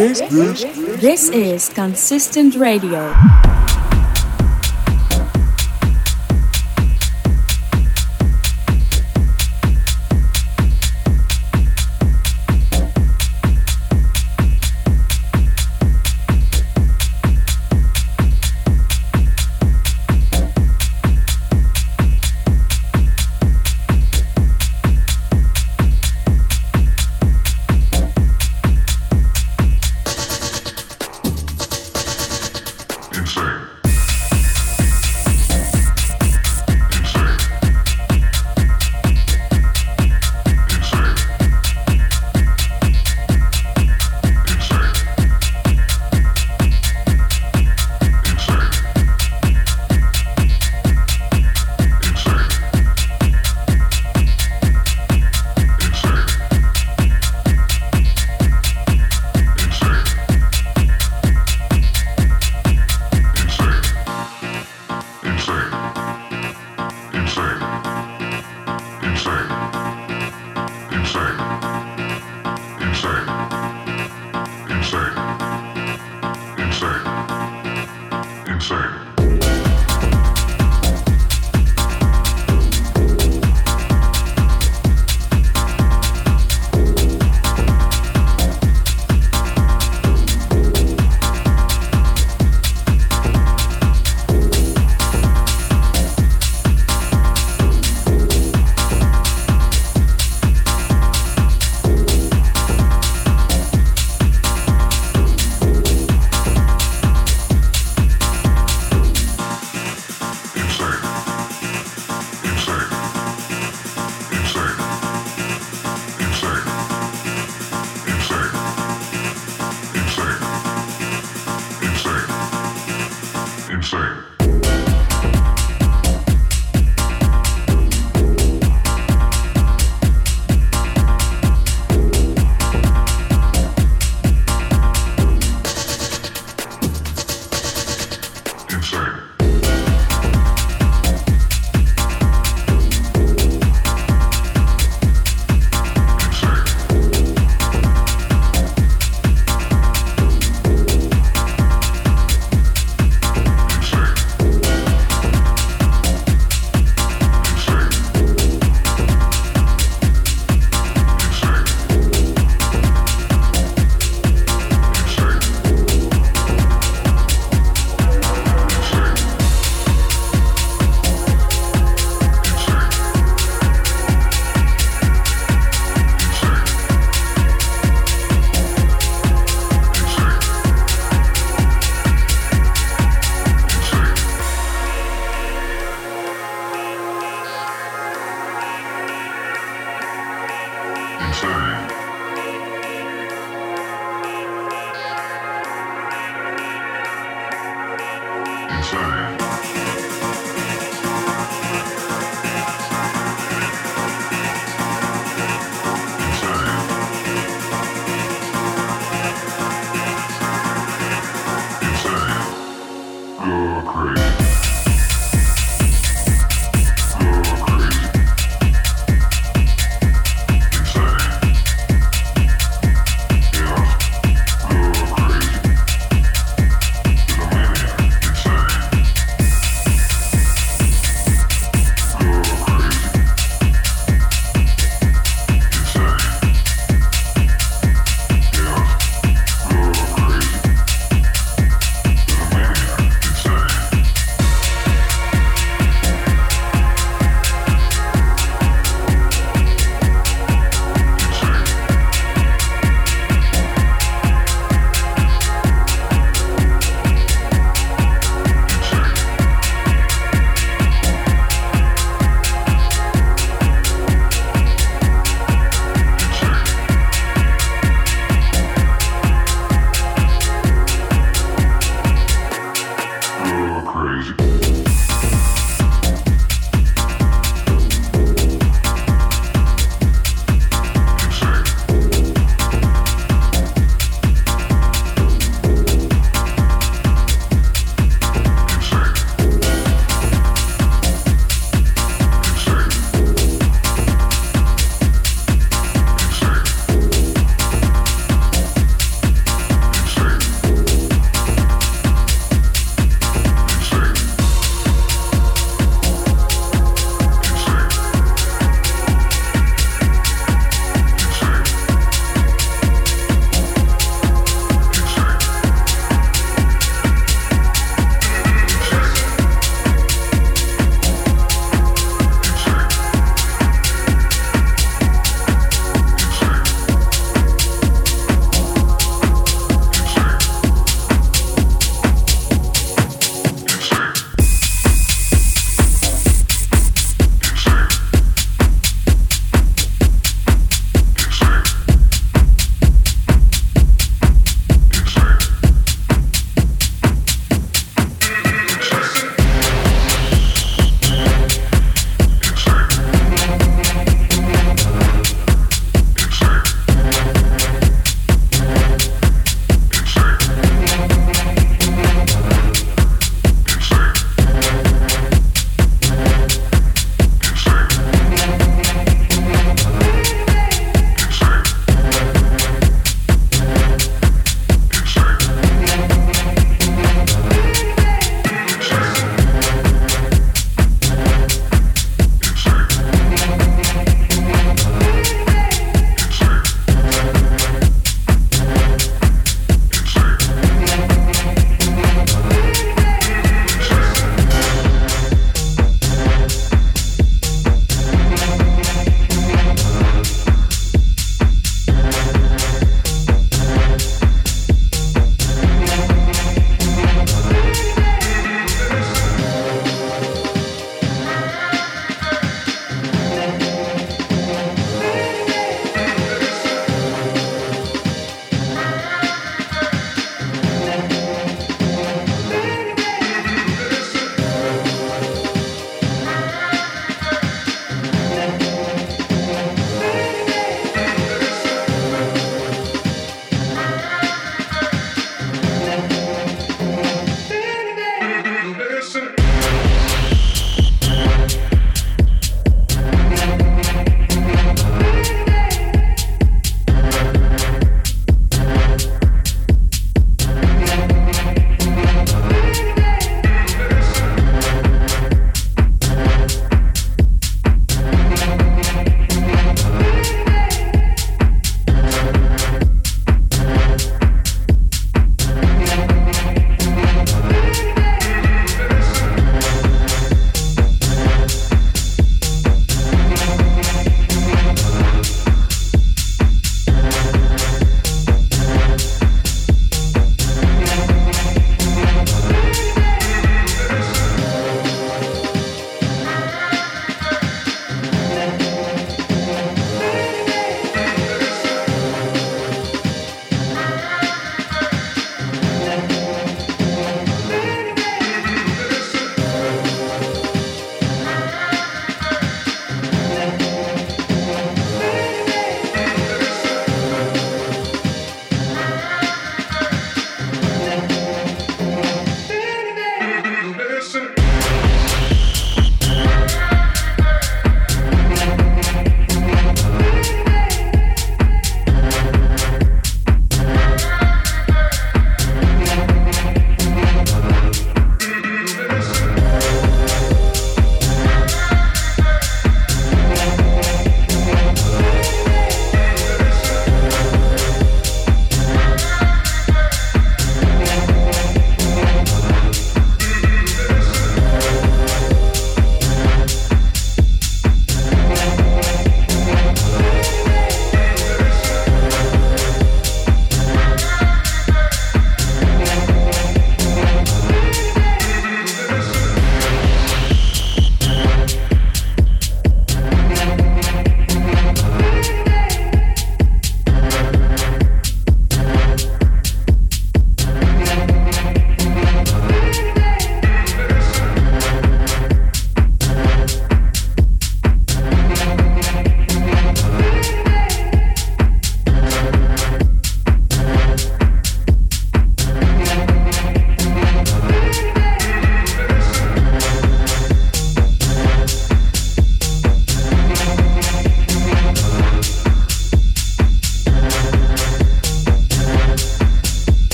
this, this, this, is consistent radio.